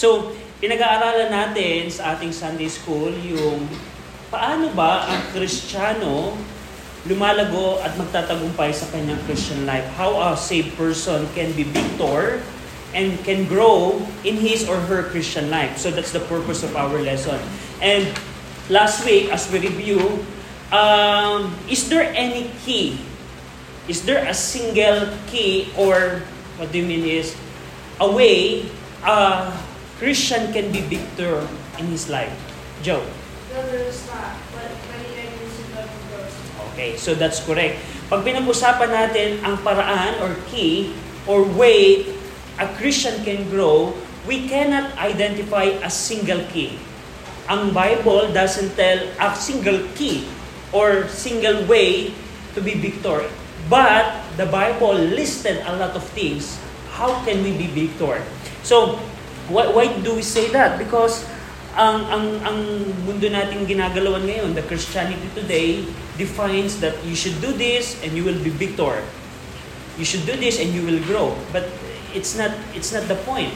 So, pinag-aaralan natin sa ating Sunday School yung paano ba ang Kristiyano lumalago at magtatagumpay sa kanyang Christian life. How a saved person can be victor and can grow in his or her Christian life. So that's the purpose of our lesson. And last week, as we review, um, is there any key? Is there a single key or what do you mean is a way a Christian can be victor in his life? Joe. No, there's not. But many enemies God grows. Okay, so that's correct. Pag pinag-usapan natin ang paraan or key or way a Christian can grow, we cannot identify a single key. Ang Bible doesn't tell a single key or single way to be victor. But the Bible listed a lot of things. How can we be victor? So, why, why do we say that? Because ang ang ang mundo nating ginagalawan ngayon, the Christianity today defines that you should do this and you will be victor. You should do this and you will grow. But it's not it's not the point.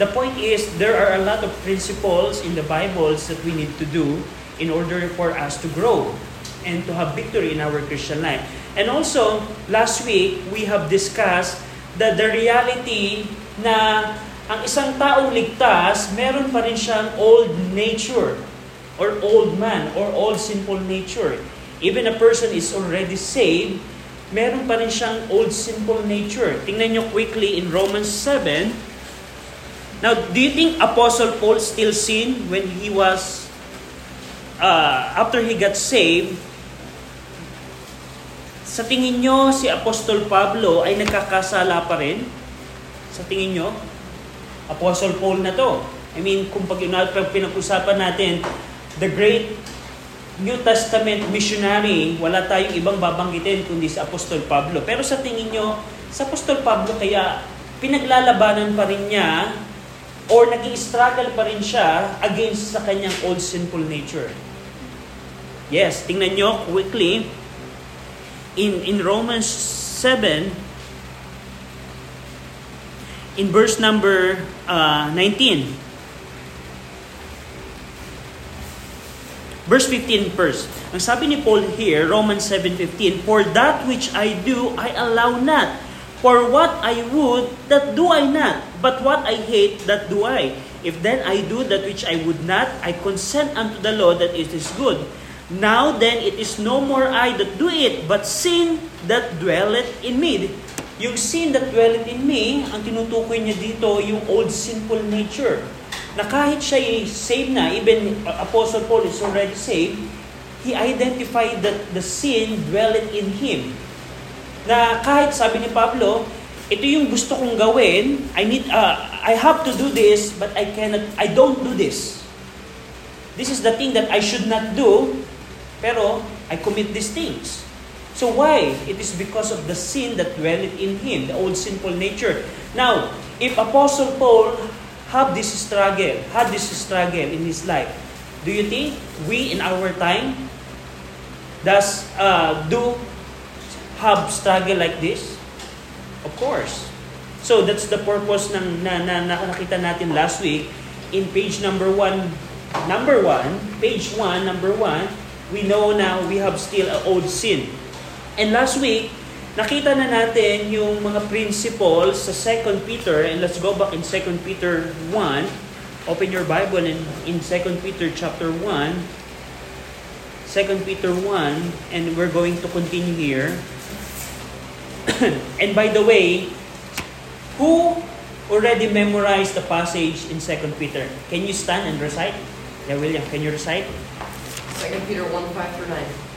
The point is there are a lot of principles in the Bibles that we need to do in order for us to grow and to have victory in our Christian life. And also, last week we have discussed that the reality na ang isang taong ligtas, meron pa rin siyang old nature or old man or old sinful nature. Even a person is already saved, meron pa rin siyang old sinful nature. Tingnan nyo quickly in Romans 7. Now, do you think Apostle Paul still sinned when he was, uh, after he got saved? Sa tingin nyo, si Apostol Pablo ay nagkakasala pa rin? Sa tingin nyo? Apostle Paul na to. I mean, kung pag, pinag-usapan natin, the great New Testament missionary, wala tayong ibang babanggitin kundi si Apostol Pablo. Pero sa tingin nyo, sa Apostol Pablo kaya pinaglalabanan pa rin niya or nag struggle pa rin siya against sa kanyang old sinful nature. Yes, tingnan nyo quickly. In, in Romans 7, in verse number uh, 19, Verse 15 first. Ang sabi ni Paul here, Romans 7.15, For that which I do, I allow not. For what I would, that do I not. But what I hate, that do I. If then I do that which I would not, I consent unto the law that it is good. Now then, it is no more I that do it, but sin that dwelleth in me. Yung sin that dwelleth in me, ang tinutukoy niya dito, yung old sinful nature na kahit siya ay saved na, even Apostle Paul is already saved, he identified that the sin dwelleth in him. Na kahit sabi ni Pablo, ito yung gusto kong gawin, I need uh, I have to do this but I cannot I don't do this. This is the thing that I should not do, pero I commit these things. So why? It is because of the sin that dwelleth in him, the old sinful nature. Now, if Apostle Paul have this struggle, had this struggle in his life, do you think we in our time does uh, do have struggle like this? Of course. So that's the purpose ng na, na, na nakita natin last week in page number one, number one, page one, number one, we know now we have still an old sin. And last week, Nakita na natin yung mga principles sa 2 Peter and let's go back in 2 Peter 1. Open your Bible in, in 2 Peter chapter 1. 2 Peter 1 and we're going to continue here. and by the way, who already memorized the passage in 2 Peter? Can you stand and recite? Yeah, William, can you recite? 2 Peter 1, 5 through 9.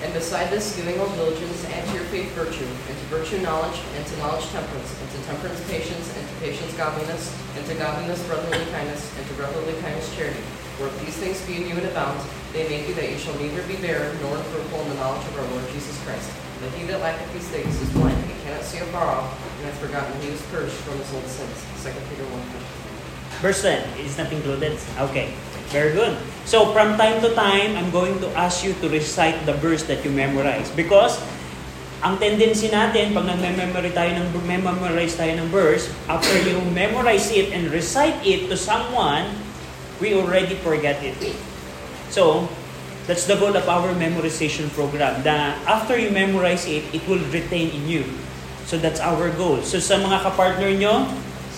And beside this, giving all diligence, and to your faith virtue, and to virtue knowledge, and to knowledge temperance, and to temperance patience, and to patience godliness, and to godliness brotherly kindness, and to brotherly kindness charity. For if these things be in you and abound, they make you that you shall neither be barren nor fruitful in the knowledge of our Lord Jesus Christ. But he that lacketh these things is blind, he cannot see afar off, and hath forgotten he was purged from his old sins. 2 Peter 1. Verse 10 is not included? Okay. Very good. So from time to time, I'm going to ask you to recite the verse that you memorize. Because ang tendency natin, pag nag-memory tayo ng, memorize tayo ng verse, after you memorize it and recite it to someone, we already forget it. So, that's the goal of our memorization program. Na after you memorize it, it will retain in you. So, that's our goal. So, sa mga kapartner nyo,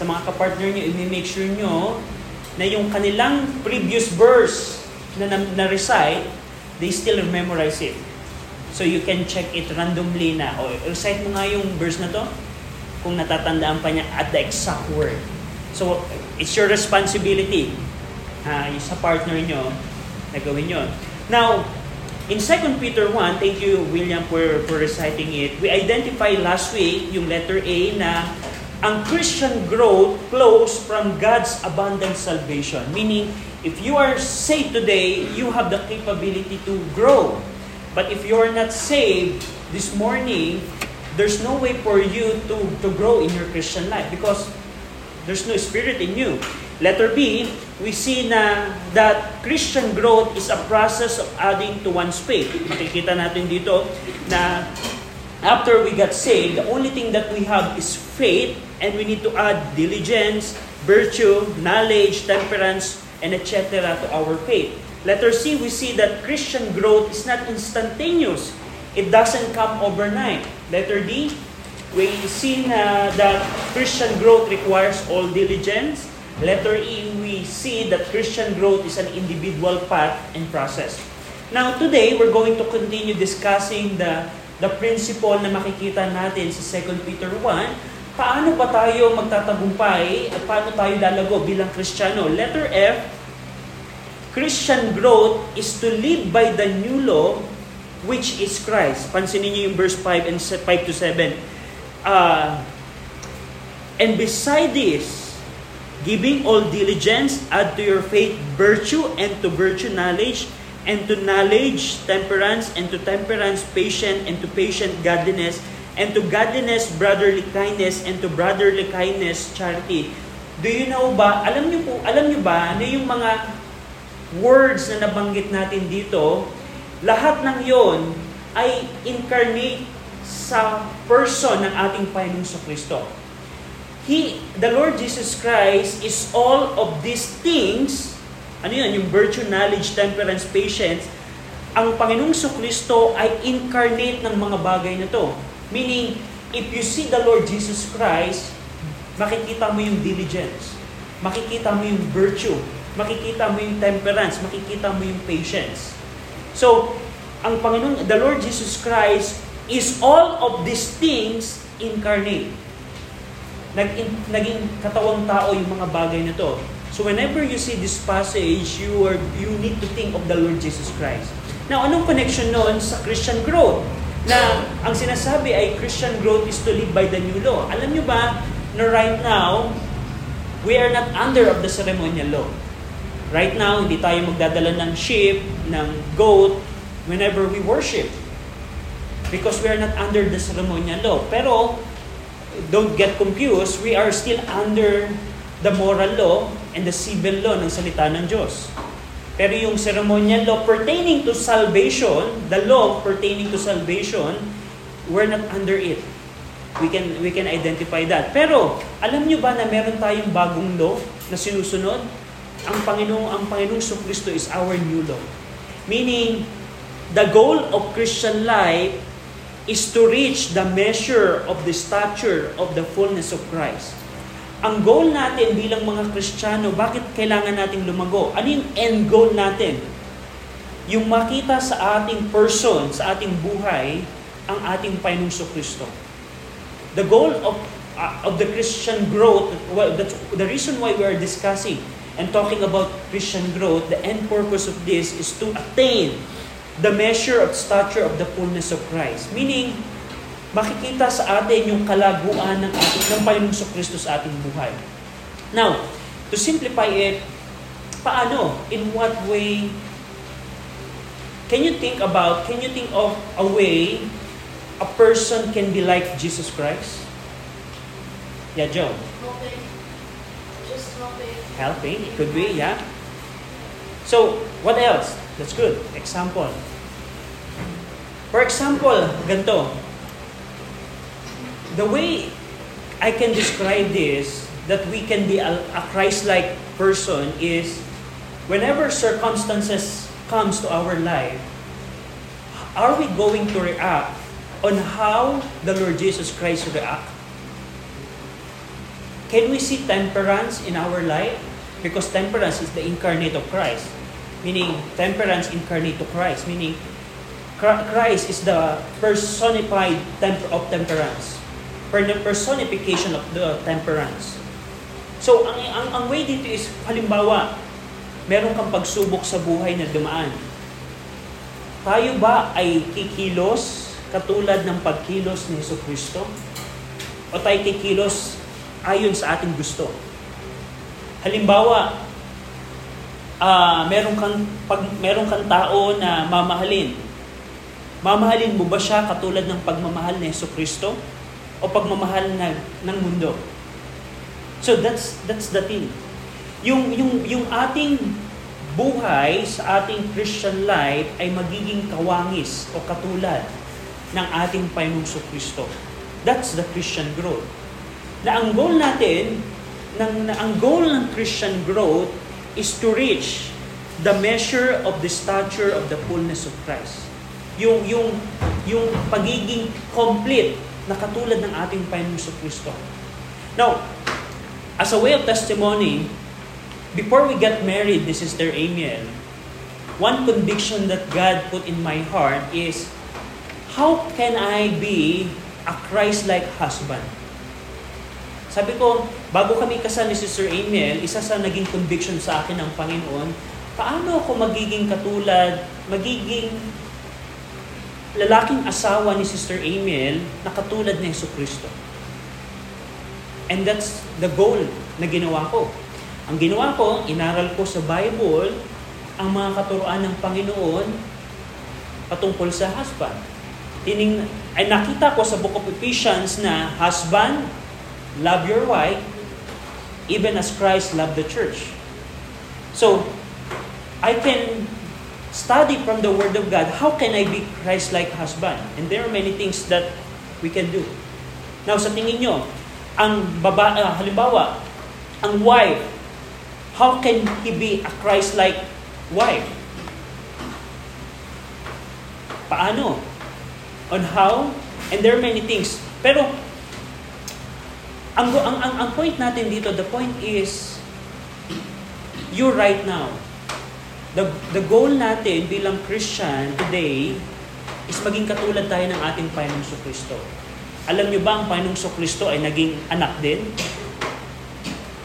sa mga kapartner nyo, i-make sure nyo na yung kanilang previous verse na na-recite, they still memorize it. So you can check it randomly na, o recite mo nga yung verse na to, kung natatandaan pa niya at the exact word. So, it's your responsibility uh, sa partner nyo na gawin yun. Now, in 2 Peter 1, thank you William for, for reciting it, we identify last week yung letter A na ang Christian growth flows from God's abundant salvation. Meaning, if you are saved today, you have the capability to grow. But if you're not saved this morning, there's no way for you to, to grow in your Christian life because there's no spirit in you. Letter B, we see na that Christian growth is a process of adding to one's faith. Makikita natin dito na after we got saved, the only thing that we have is faith and we need to add diligence, virtue, knowledge, temperance, and etc. to our faith. Letter C, we see that Christian growth is not instantaneous. It doesn't come overnight. Letter D, we see na that Christian growth requires all diligence. Letter E, we see that Christian growth is an individual path and process. Now, today, we're going to continue discussing the, the principle na makikita natin sa 2 Peter 1. Paano ba tayo magtatagumpay at paano tayo lalago bilang Kristiyano? Letter F, Christian growth is to live by the new law, which is Christ. Pansinin niyo yung verse 5 and 5 to 7. Uh, and beside this, giving all diligence, add to your faith virtue, and to virtue knowledge, and to knowledge temperance, and to temperance patient, and to patient godliness, and to godliness brotherly kindness, and to brotherly kindness charity. Do you know ba, alam niyo po, alam niyo ba na yung mga words na nabanggit natin dito, lahat ng yon ay incarnate sa person ng ating Panginoong Kristo. He, the Lord Jesus Christ is all of these things, ano yun, yung virtue, knowledge, temperance, patience, ang Panginoong Kristo ay incarnate ng mga bagay na to. Meaning, if you see the Lord Jesus Christ, makikita mo yung diligence, makikita mo yung virtue, makikita mo yung temperance, makikita mo yung patience. So, ang Panginoon, the Lord Jesus Christ is all of these things incarnate. Naging, naging katawang tao yung mga bagay na to. So whenever you see this passage, you are you need to think of the Lord Jesus Christ. Now, anong connection noon sa Christian growth? Na ang sinasabi ay Christian growth is to live by the new law. Alam nyo ba na right now, we are not under of the ceremonial law. Right now, hindi tayo magdadala ng sheep, ng goat, whenever we worship. Because we are not under the ceremonial law. Pero, don't get confused, we are still under the moral law and the civil law ng salita ng Diyos. Pero yung ceremonial law pertaining to salvation, the law pertaining to salvation, we're not under it. We can we can identify that. Pero alam niyo ba na meron tayong bagong law na sinusunod? ang Panginoong ang Panginoong Kristo is our new law. Meaning, the goal of Christian life is to reach the measure of the stature of the fullness of Christ. Ang goal natin bilang mga Kristiyano, bakit kailangan nating lumago? Ano yung end goal natin? Yung makita sa ating person, sa ating buhay, ang ating Panginoong Kristo. The goal of uh, of the Christian growth, well, that's the reason why we are discussing and talking about Christian growth, the end purpose of this is to attain the measure of stature of the fullness of Christ. Meaning, makikita sa atin yung kalaguan ng ating ng Panginoong Kristo sa ating buhay. Now, to simplify it, paano? In what way? Can you think about, can you think of a way a person can be like Jesus Christ? Yeah, Joe. Helping, it could be, yeah. So, what else? That's good. Example. For example, ganito. The way I can describe this, that we can be a, a Christ-like person is whenever circumstances comes to our life, are we going to react on how the Lord Jesus Christ react? Can we see temperance in our life? Because temperance is the incarnate of Christ. Meaning, temperance incarnate to Christ. Meaning, Christ is the personified temper of temperance. Personification of the temperance. So, ang, ang, ang way dito is, halimbawa, meron kang pagsubok sa buhay na dumaan. Tayo ba ay kikilos katulad ng pagkilos ni Yeso Kristo? O tayo kikilos ayon sa ating gusto? Halimbawa, uh, meron kang pag meron kang tao na mamahalin. Mamahalin mo ba siya katulad ng pagmamahal ni Yeso Kristo o pagmamahal na, ng mundo? So that's that's the thing. Yung yung yung ating buhay sa ating Christian life ay magiging kawangis o katulad ng ating Panginoong Kristo. That's the Christian growth. Na ang goal natin, ng, na ang goal ng Christian growth is to reach the measure of the stature of the fullness of Christ. Yung, yung, yung pagiging complete na katulad ng ating Panginoong Kristo. Now, as a way of testimony, before we get married, this is their Amiel, one conviction that God put in my heart is, how can I be a Christ-like husband? Sabi ko, bago kami kasal ni Sister Amiel, isa sa naging conviction sa akin ng Panginoon, paano ako magiging katulad, magiging lalaking asawa ni Sister Amiel na katulad ni Yesu Kristo? And that's the goal na ginawa ko. Ang ginawa ko, inaral ko sa Bible ang mga katuruan ng Panginoon patungkol sa husband. Tining, ay nakita ko sa Book of Ephesians na husband, love your wife, even as Christ loved the church. So, I can study from the Word of God, how can I be Christ-like husband? And there are many things that we can do. Now, sa tingin nyo, ang baba, uh, halimbawa, ang wife, how can he be a Christ-like wife? Paano? On how? And there are many things. Pero, ang, ang, ang, ang point natin dito, the point is, you right now. The, the goal natin bilang Christian today is maging katulad tayo ng ating Panginoong Kristo. Alam niyo ba ang Panginoong Kristo ay naging anak din?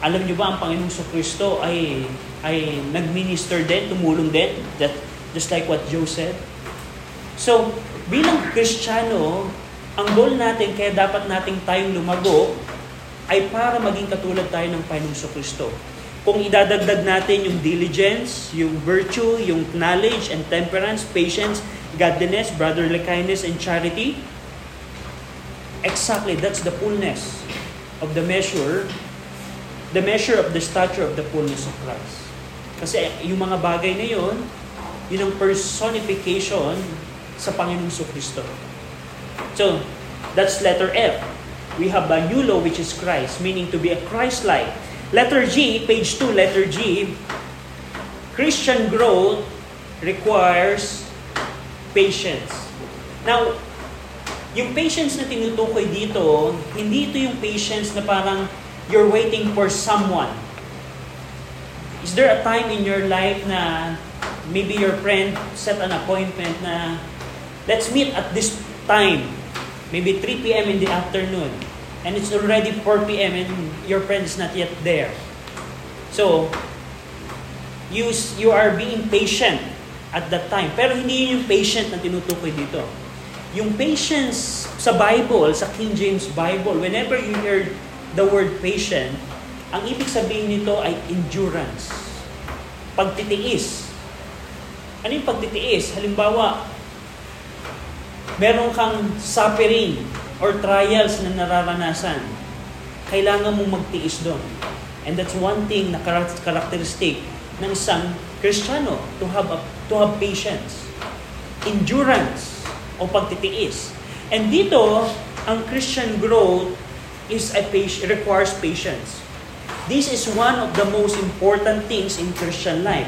Alam niyo ba ang Panginoong Kristo ay ay nagminister din, tumulong din, that just like what Joe said. So, bilang Kristiyano, ang goal natin kaya dapat nating tayong lumago ay para maging katulad tayo ng Panginoong Kristo. Kung idadagdag natin yung diligence, yung virtue, yung knowledge and temperance, patience, godliness, brotherly kindness, and charity, exactly, that's the fullness of the measure, the measure of the stature of the fullness of Christ. Kasi yung mga bagay na yun, yun ang personification sa Panginoong Kristo. So, that's letter F we have a new law which is Christ, meaning to be a Christ-like. Letter G, page 2, letter G, Christian growth requires patience. Now, yung patience na tinutukoy dito, hindi ito yung patience na parang you're waiting for someone. Is there a time in your life na maybe your friend set an appointment na let's meet at this time, maybe 3 p.m. in the afternoon and it's already 4 p.m. and your friend is not yet there. So, you, you are being patient at that time. Pero hindi yun yung patient na tinutukoy dito. Yung patience sa Bible, sa King James Bible, whenever you hear the word patient, ang ibig sabihin nito ay endurance. Pagtitiis. Ano yung pagtitiis? Halimbawa, meron kang suffering, or trials na nararanasan, kailangan mong magtiis doon. And that's one thing na characteristic ng isang Kristiyano to have a, to have patience, endurance o pagtitiis. And dito, ang Christian growth is a patient, requires patience. This is one of the most important things in Christian life.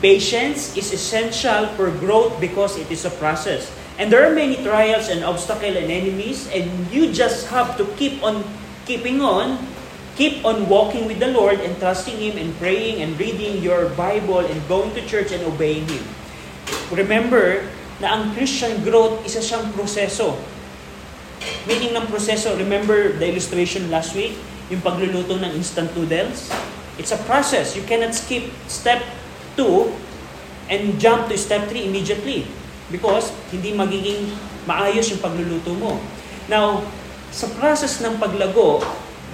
Patience is essential for growth because it is a process. And there are many trials and obstacles and enemies, and you just have to keep on keeping on, keep on walking with the Lord and trusting Him and praying and reading your Bible and going to church and obeying Him. Remember na ang Christian growth isa siyang proseso. Meaning ng proseso, remember the illustration last week? Yung pagluluto ng instant noodles? It's a process. You cannot skip step 2 and jump to step 3 immediately because hindi magiging maayos yung pagluluto mo. Now, sa process ng paglago,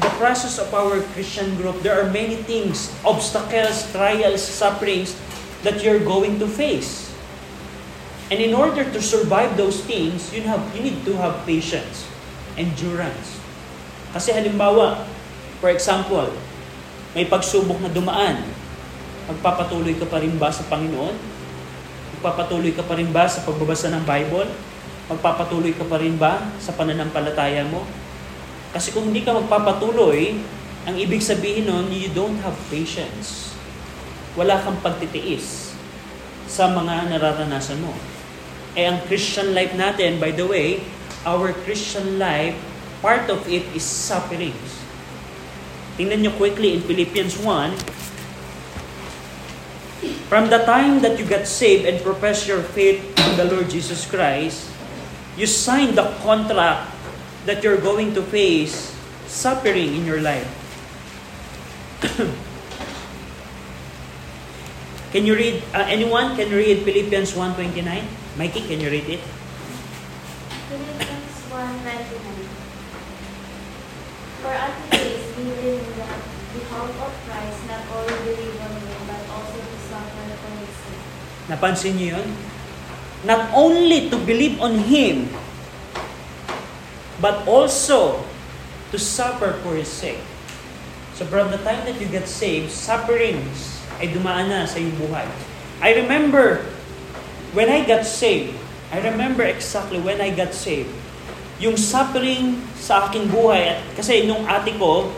the process of our Christian group, there are many things, obstacles, trials, sufferings that you're going to face. And in order to survive those things, you have you need to have patience, endurance. Kasi halimbawa, for example, may pagsubok na dumaan. Magpapatuloy ka pa rin ba sa Panginoon? Magpapatuloy ka pa rin ba sa pagbabasa ng Bible? Magpapatuloy ka pa rin ba sa pananampalataya mo? Kasi kung hindi ka magpapatuloy, ang ibig sabihin nun, you don't have patience. Wala kang pagtitiis sa mga nararanasan mo. Eh, ang Christian life natin, by the way, our Christian life, part of it is sufferings. Tingnan nyo quickly in Philippians 1, From the time that you got saved and profess your faith in the Lord Jesus Christ, you sign the contract that you're going to face suffering in your life. can you read, uh, anyone can read Philippians 1.29? Mikey, can you read it? Philippians 1.99 For unto this we live in the, the of Christ, not only believe Napansin niyo yun? Not only to believe on Him, but also to suffer for His sake. So from the time that you get saved, sufferings ay dumaan na sa iyong buhay. I remember when I got saved, I remember exactly when I got saved. Yung suffering sa aking buhay, at kasi nung ate ko,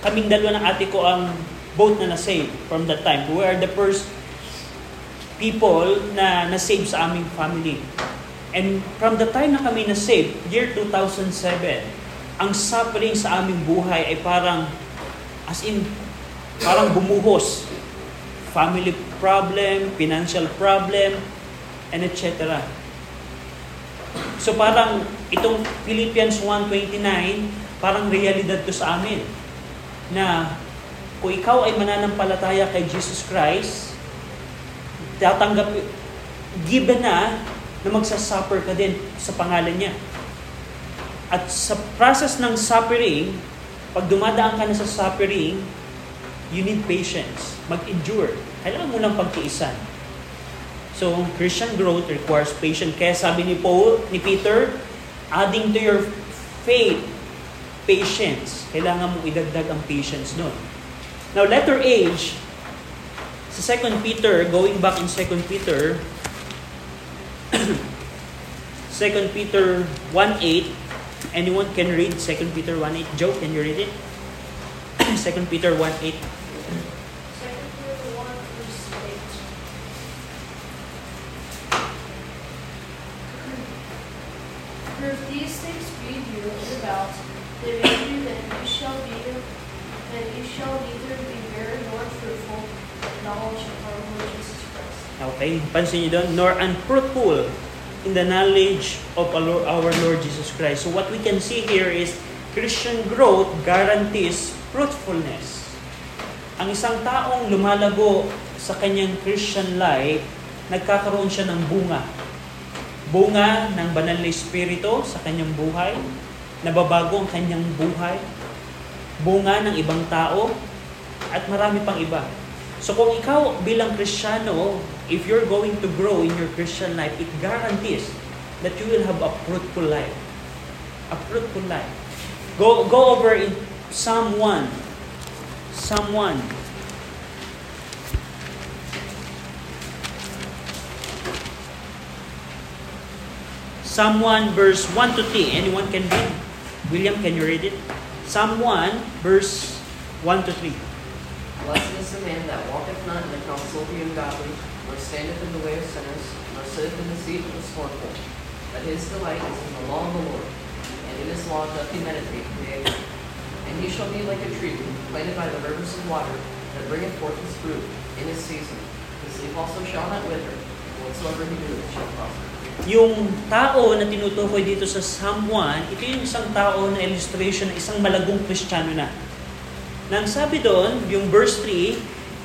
kaming dalawa ng ate ko ang both na na-save from that time. We are the first people na na-save sa aming family. And from the time na kami na-save, year 2007, ang suffering sa aming buhay ay parang, as in, parang bumuhos. Family problem, financial problem, and etc. So parang itong Philippians 1.29, parang realidad to sa amin. Na kung ikaw ay mananampalataya kay Jesus Christ, tatanggap, given na na magsasuffer ka din sa pangalan niya. At sa process ng suffering, pag dumadaan ka na sa suffering, you need patience. Mag-endure. Kailangan mo lang pagtiisan. So, Christian growth requires patience. Kaya sabi ni Paul, ni Peter, adding to your faith, patience. Kailangan mong idagdag ang patience doon. Now, letter H, sa 2 Peter, going back in 2 Peter, 2 Peter 1.8, anyone can read 2 Peter 1.8? Joe, can you read it? 2 Peter 1.8. Second Peter 1 verse 8. For if these things grieve you about, they make you that you shall be that you shall neither be barren nor fruitful in knowledge of our Lord Jesus Christ. Okay, pansin niyo doon, nor unfruitful in the knowledge of our Lord, Jesus Christ. So what we can see here is Christian growth guarantees fruitfulness. Ang isang taong lumalago sa kanyang Christian life, nagkakaroon siya ng bunga. Bunga ng banal na espiritu sa kanyang buhay, nababago ang kanyang buhay, bunga ng ibang tao, at marami pang iba. So kung ikaw bilang Kristiyano, if you're going to grow in your Christian life, it guarantees that you will have a fruitful life. A fruitful life. Go go over in Psalm 1. Psalm 1. Psalm 1 verse 1 to 3. Anyone can read? William, can you read it? Psalm 1 verse 1 to 3. Blessed is the man that walketh not in the counsel of the ungodly, nor standeth in the way of sinners, nor sitteth in the seat of the scornful. But his delight is in the law of the Lord, and in his law doth he meditate day and. And he shall be like a tree planted by the rivers of water, that bringeth forth his fruit in his season. His leaf also shall not wither, and whatsoever he doeth shall prosper. Yung tao na tinutukoy dito sa Psalm 1, ito yung isang tao na illustration ng isang malagong Kristiyano na. Nang sabi doon, yung verse 3,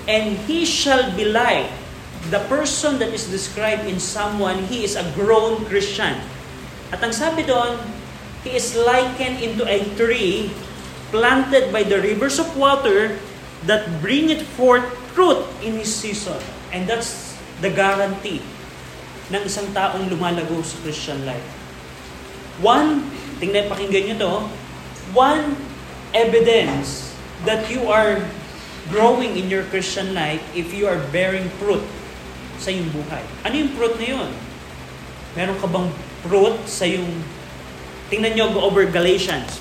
And he shall be like, the person that is described in 1, he is a grown Christian. At ang sabi doon, he is likened into a tree planted by the rivers of water that bringeth forth fruit in his season. And that's the guarantee ng isang taong lumalago sa Christian life. One, tingnan, pakinggan nyo to, one evidence that you are growing in your Christian life if you are bearing fruit sa iyong buhay. Ano yung fruit na yun? Meron ka bang fruit sa iyong... Tingnan nyo, over Galatians.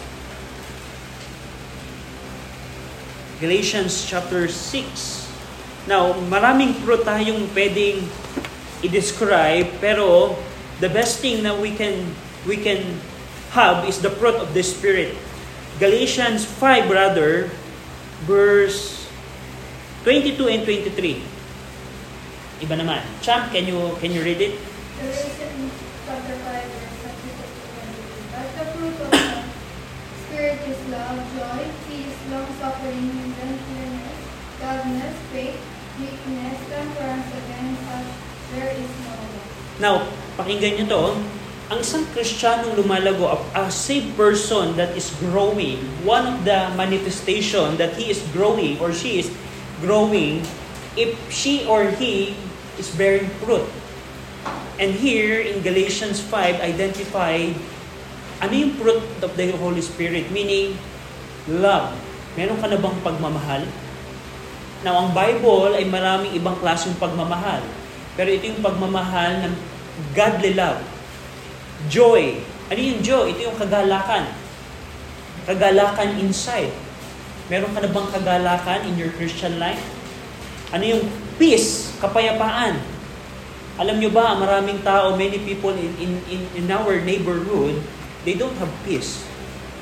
Galatians chapter 6. Now, maraming fruit tayong pwedeng i-describe, pero the best thing na we can we can have is the fruit of the Spirit. Galatians 5, brother, verse 22 and 23. Iba naman. Champ, can you can you read it? Chapter 5, verse 22 to 23. But the fruit of the Spirit is love, joy, peace, long-suffering, gentleness, godliness, faith, meekness, temperance, against such there is no law. Now, pakinggan nyo to. Ang isang Kristiyanong lumalago, a, a saved person that is growing, one of the manifestation that he is growing or she is growing, if she or he is bearing fruit. And here in Galatians 5, identified ano yung fruit of the Holy Spirit? Meaning, love. Meron ka na bang pagmamahal? Now, ang Bible ay maraming ibang klaseng pagmamahal. Pero ito yung pagmamahal ng godly love. Joy. Ano yung joy? Ito yung kagalakan. Kagalakan inside. Meron ka na bang kagalakan in your Christian life? Ano yung peace, kapayapaan? Alam nyo ba, maraming tao, many people in, in, in, in our neighborhood, they don't have peace.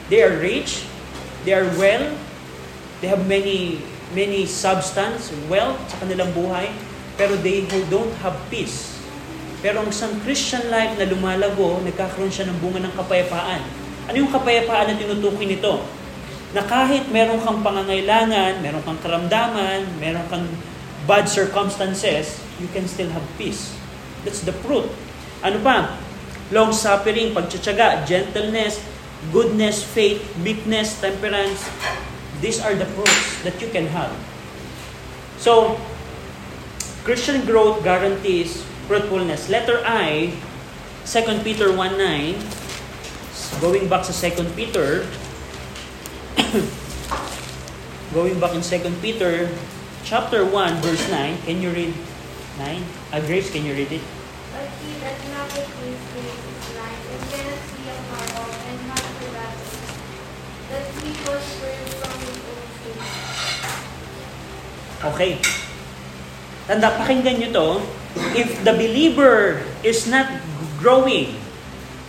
They are rich, they are well, they have many many substance, wealth sa kanilang buhay, pero they don't have peace. Pero ang isang Christian life na lumalago, nagkakaroon siya ng bunga ng kapayapaan. Ano yung kapayapaan na tinutukoy nito? Na kahit meron kang pangangailangan, meron kang karamdaman, meron kang bad circumstances, you can still have peace. That's the fruit. Ano pa? Long suffering, pagtsatsaga, gentleness, goodness, faith, meekness, temperance. These are the fruits that you can have. So, Christian growth guarantees fruitfulness. Letter I, 2 Peter 1.9, going back sa 2 Peter, going back in 2 Peter chapter 1 verse 9, can you read 9? Uh, Grace, can you read it? But he that loveth his days is life, and cannot see a far off, and hath forgotten that he was free from his own sins. Okay. Tanda, pakinggan nyo to. If the believer is not growing,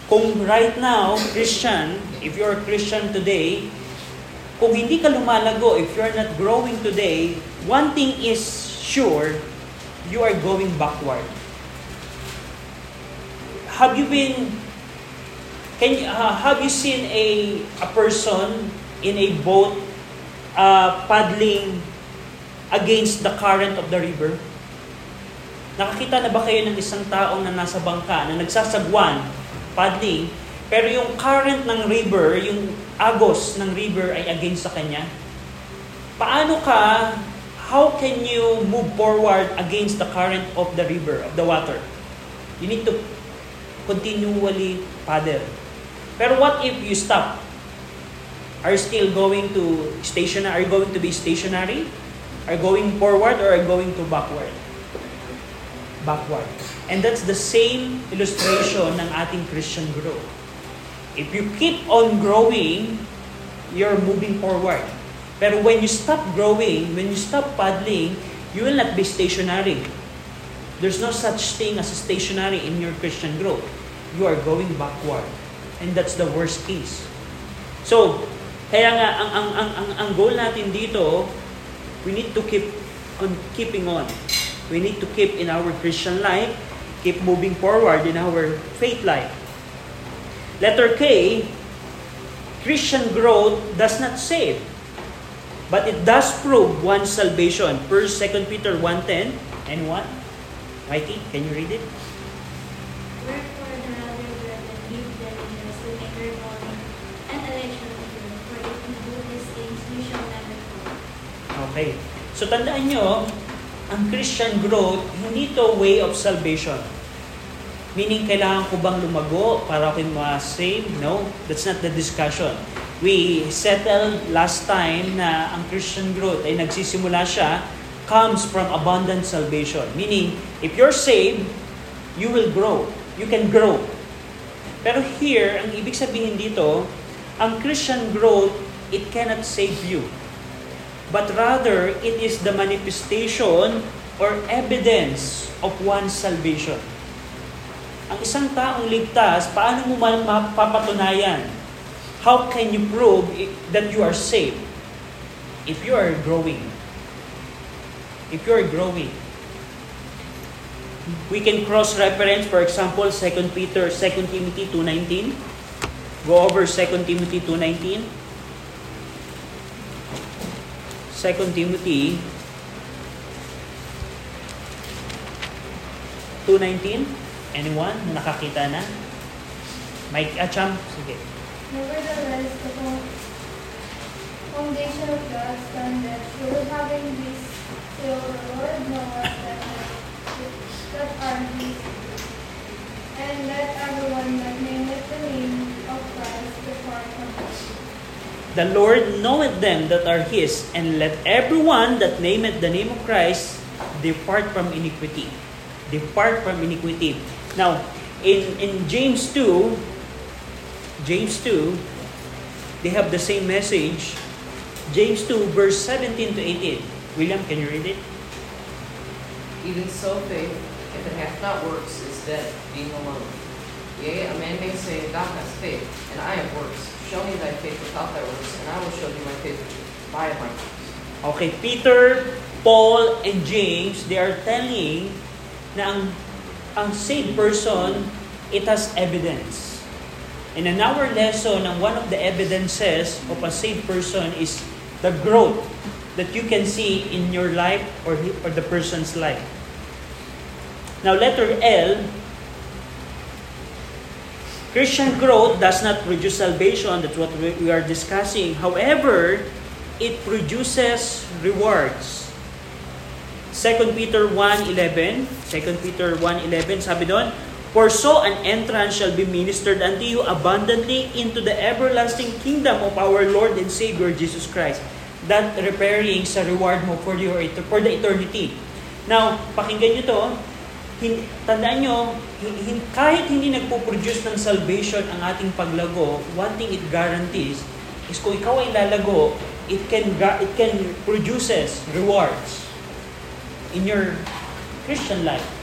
kung right now, Christian, if you're a Christian today, kung hindi ka lumalago, if you're not growing today, one thing is sure, you are going backward. Have you been, can you, uh, have you seen a, a person in a boat uh, paddling against the current of the river? Nakakita na ba kayo ng isang tao na nasa bangka, na nagsasagwan, paddling, pero yung current ng river, yung agos ng river ay against sa kanya? Paano ka, how can you move forward against the current of the river, of the water? You need to continually paddle. Pero what if you stop? Are you still going to stationary? Are you going to be stationary? Are you going forward or are you going to backward? backward. And that's the same illustration ng ating Christian growth. If you keep on growing, you're moving forward. Pero when you stop growing, when you stop paddling, you will not be stationary. There's no such thing as stationary in your Christian growth. You are going backward. And that's the worst case. So, kaya nga, ang, ang, ang, ang, ang goal natin dito, we need to keep on keeping on. We need to keep in our Christian life, keep moving forward in our faith life. Letter K, Christian growth does not save, but it does prove one's salvation. 1 2 Peter 1.10 and 1. Mikey, can you read it? Okay. So tandaan nyo, ang Christian growth, hindi to way of salvation. Meaning, kailangan ko bang lumago para ako ma-save? No, that's not the discussion. We settled last time na ang Christian growth ay nagsisimula siya comes from abundant salvation. Meaning, if you're saved, you will grow. You can grow. Pero here, ang ibig sabihin dito, ang Christian growth, it cannot save you but rather it is the manifestation or evidence of one's salvation. Ang isang taong ligtas, paano mo mapapatunayan? How can you prove that you are saved? If you are growing. If you are growing. We can cross-reference, for example, 2 Peter, 2 Timothy 2.19. Go over 2 Timothy 2.19. 2 Timothy 2.19. Anyone na nakakita na? Mike Acham? Sige. Nevertheless, the foundation of God standeth sure, having this till the Lord knoweth that, that are his, and let everyone that nameth the name of Christ depart from it. The Lord knoweth them that are His, and let everyone that nameth the name of Christ depart from iniquity. Depart from iniquity. Now, in, in James 2, James 2, they have the same message. James 2, verse 17 to 18. William, can you read it? Even so faith, if it hath not works, is dead, being alone. Yea, a man may say, Thou hast faith, and I have works. Show me thy faith without thy works, and I will show thee my faith by my works. Okay, Peter, Paul, and James, they are telling na ang, ang saved person, it has evidence. And our lesson, one of the evidences of a saved person is the growth that you can see in your life or, or the person's life. Now, letter L, Christian growth does not produce salvation. That's what we are discussing. However, it produces rewards. 2 Peter 1.11 2 Peter 1.11 sabi doon, For so an entrance shall be ministered unto you abundantly into the everlasting kingdom of our Lord and Savior Jesus Christ. That repairing sa reward mo for, your, for the eternity. Now, pakinggan nyo to, hin, tandaan nyo, hin, hin- kahit hindi nagpo-produce ng salvation ang ating paglago, one thing it guarantees is kung ikaw ay lalago, it can it can produces rewards in your Christian life.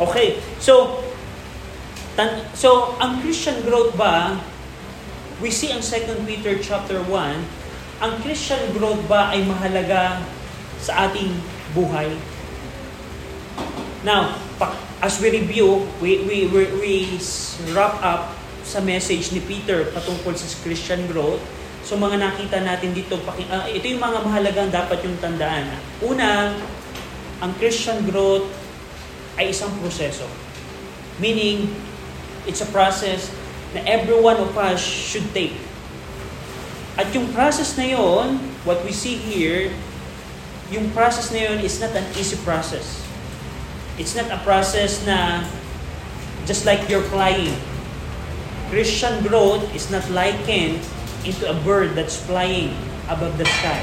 Okay, so tan- so ang Christian growth ba we see ang 2 Peter chapter 1 ang Christian growth ba ay mahalaga sa ating buhay? Now, as we review, we, we, we, we wrap up sa message ni Peter patungkol sa Christian growth. So mga nakita natin dito, ah, ito yung mga mahalagang dapat yung tandaan. Una, ang Christian growth ay isang proseso. Meaning, it's a process na every one of us should take. At yung process na yon, what we see here, yung process na yon is not an easy process. It's not a process na just like you're flying. Christian growth is not likened into a bird that's flying above the sky.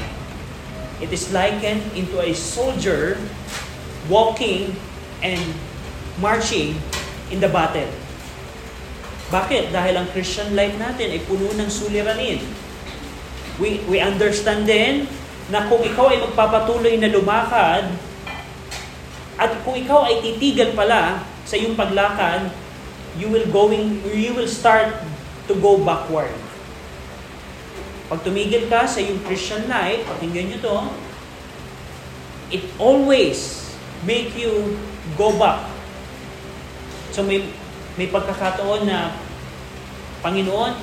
It is likened into a soldier walking and marching in the battle. Bakit? Dahil ang Christian life natin ay puno ng suliranin. We, we understand din na kung ikaw ay magpapatuloy na lumakad at kung ikaw ay titigal pala sa iyong paglakad, you will going you will start to go backward. Pag tumigil ka sa iyong Christian life, pakinggan nyo to, it always make you go back. So may, may pagkakataon na, Panginoon,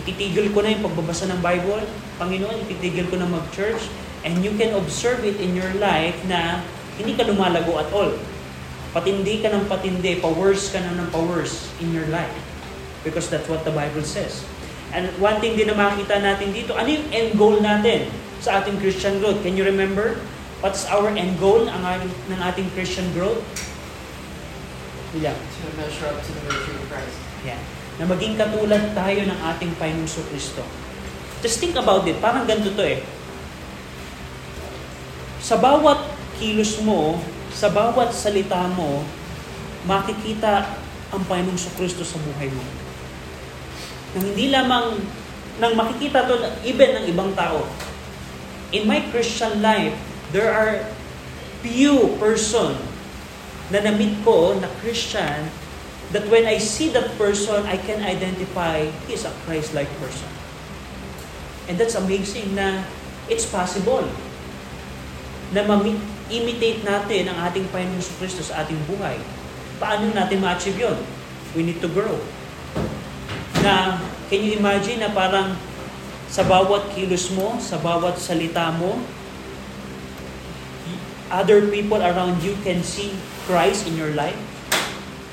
ititigil ko na yung pagbabasa ng Bible. Panginoon, ititigil ko na mag-church. And you can observe it in your life na hindi ka lumalago at all. Patindi ka ng patindi, pa-worse ka na ng pa-worse in your life. Because that's what the Bible says. And one thing din na makita natin dito, ano yung end goal natin sa ating Christian growth? Can you remember? What's our end goal ang ating, ng ating Christian growth? Yeah. To measure up to the virtue of Christ. Yeah. Na maging katulad tayo ng ating Panginoong Kristo. Just think about it. Parang ganito to eh. Sa bawat kilos mo, sa bawat salita mo, makikita ang Panginoong Kristo sa buhay mo. Nang hindi lamang, nang makikita to even ng ibang tao. In my Christian life, there are few person na na-meet ko na Christian that when I see that person, I can identify he is a Christ-like person. And that's amazing na it's possible na ma-imitate natin ang ating Panginoon Kristo sa ating buhay. Paano natin ma-achieve yun? We need to grow. Na, can you imagine na parang sa bawat kilos mo, sa bawat salita mo, other people around you can see Christ in your life?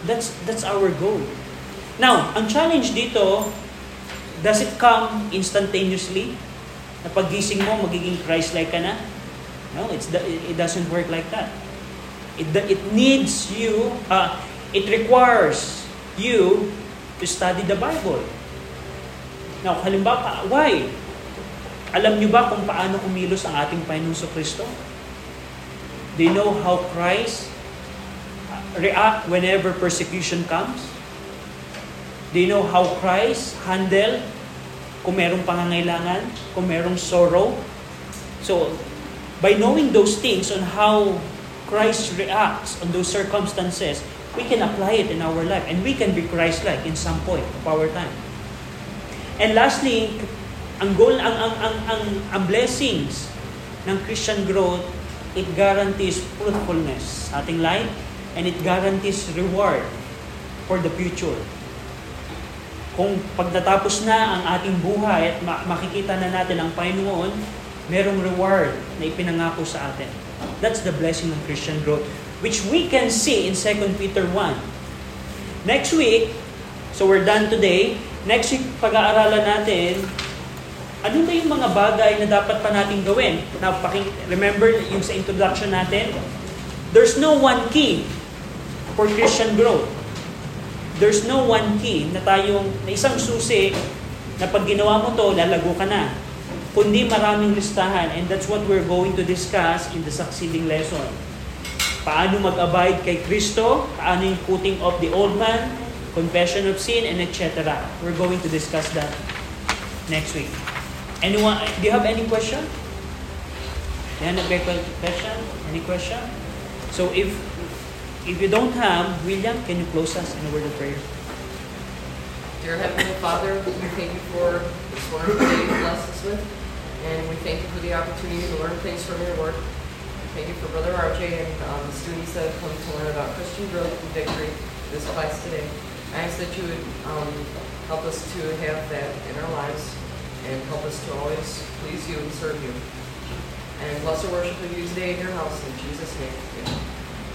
That's that's our goal. Now, ang challenge dito, does it come instantaneously? Na paggising mo, magiging Christ-like ka na? No, it's it doesn't work like that. It it needs you, uh, it requires you to study the Bible. Now, halimbawa, why? Alam niyo ba kung paano kumilos ang ating Panginoon Kristo? You know how Christ react whenever persecution comes? You know how Christ handle kung merong pangangailangan, kung merong sorrow? So, by knowing those things on how Christ reacts on those circumstances, we can apply it in our life and we can be Christ-like in some point of our time. And lastly, ang goal, ang, ang, ang, ang, ang blessings ng Christian growth, it guarantees fruitfulness sa ating life and it guarantees reward for the future. Kung pagdatapos na ang ating buhay at makikita na natin ang Panginoon, merong reward na ipinangako sa atin. That's the blessing of Christian growth, which we can see in 2 Peter 1. Next week, so we're done today, next week pag-aaralan natin, ano ba yung mga bagay na dapat pa natin gawin? Now, remember yung sa introduction natin? There's no one key for Christian growth. There's no one key na tayong, na isang susi na pag ginawa mo to, lalago ka na. Kundi maraming listahan and that's what we're going to discuss in the succeeding lesson. Paano mag-abide kay Kristo, paano yung putting off the old man, confession of sin, and etc. We're going to discuss that next week. Anyone, do you have any question? Do you have a question? Any question? So if If you don't have, William, can you close us in a word of prayer? Dear Heavenly Father, we thank you for this wonderful day you blessed us with, and we thank you for the opportunity to learn things from your word. Thank you for Brother RJ and um, the students that have come to learn about Christian growth and victory this class today. I ask that you would um, help us to have that in our lives and help us to always please you and serve you. And bless our worship of you today in your house. In Jesus' name, amen.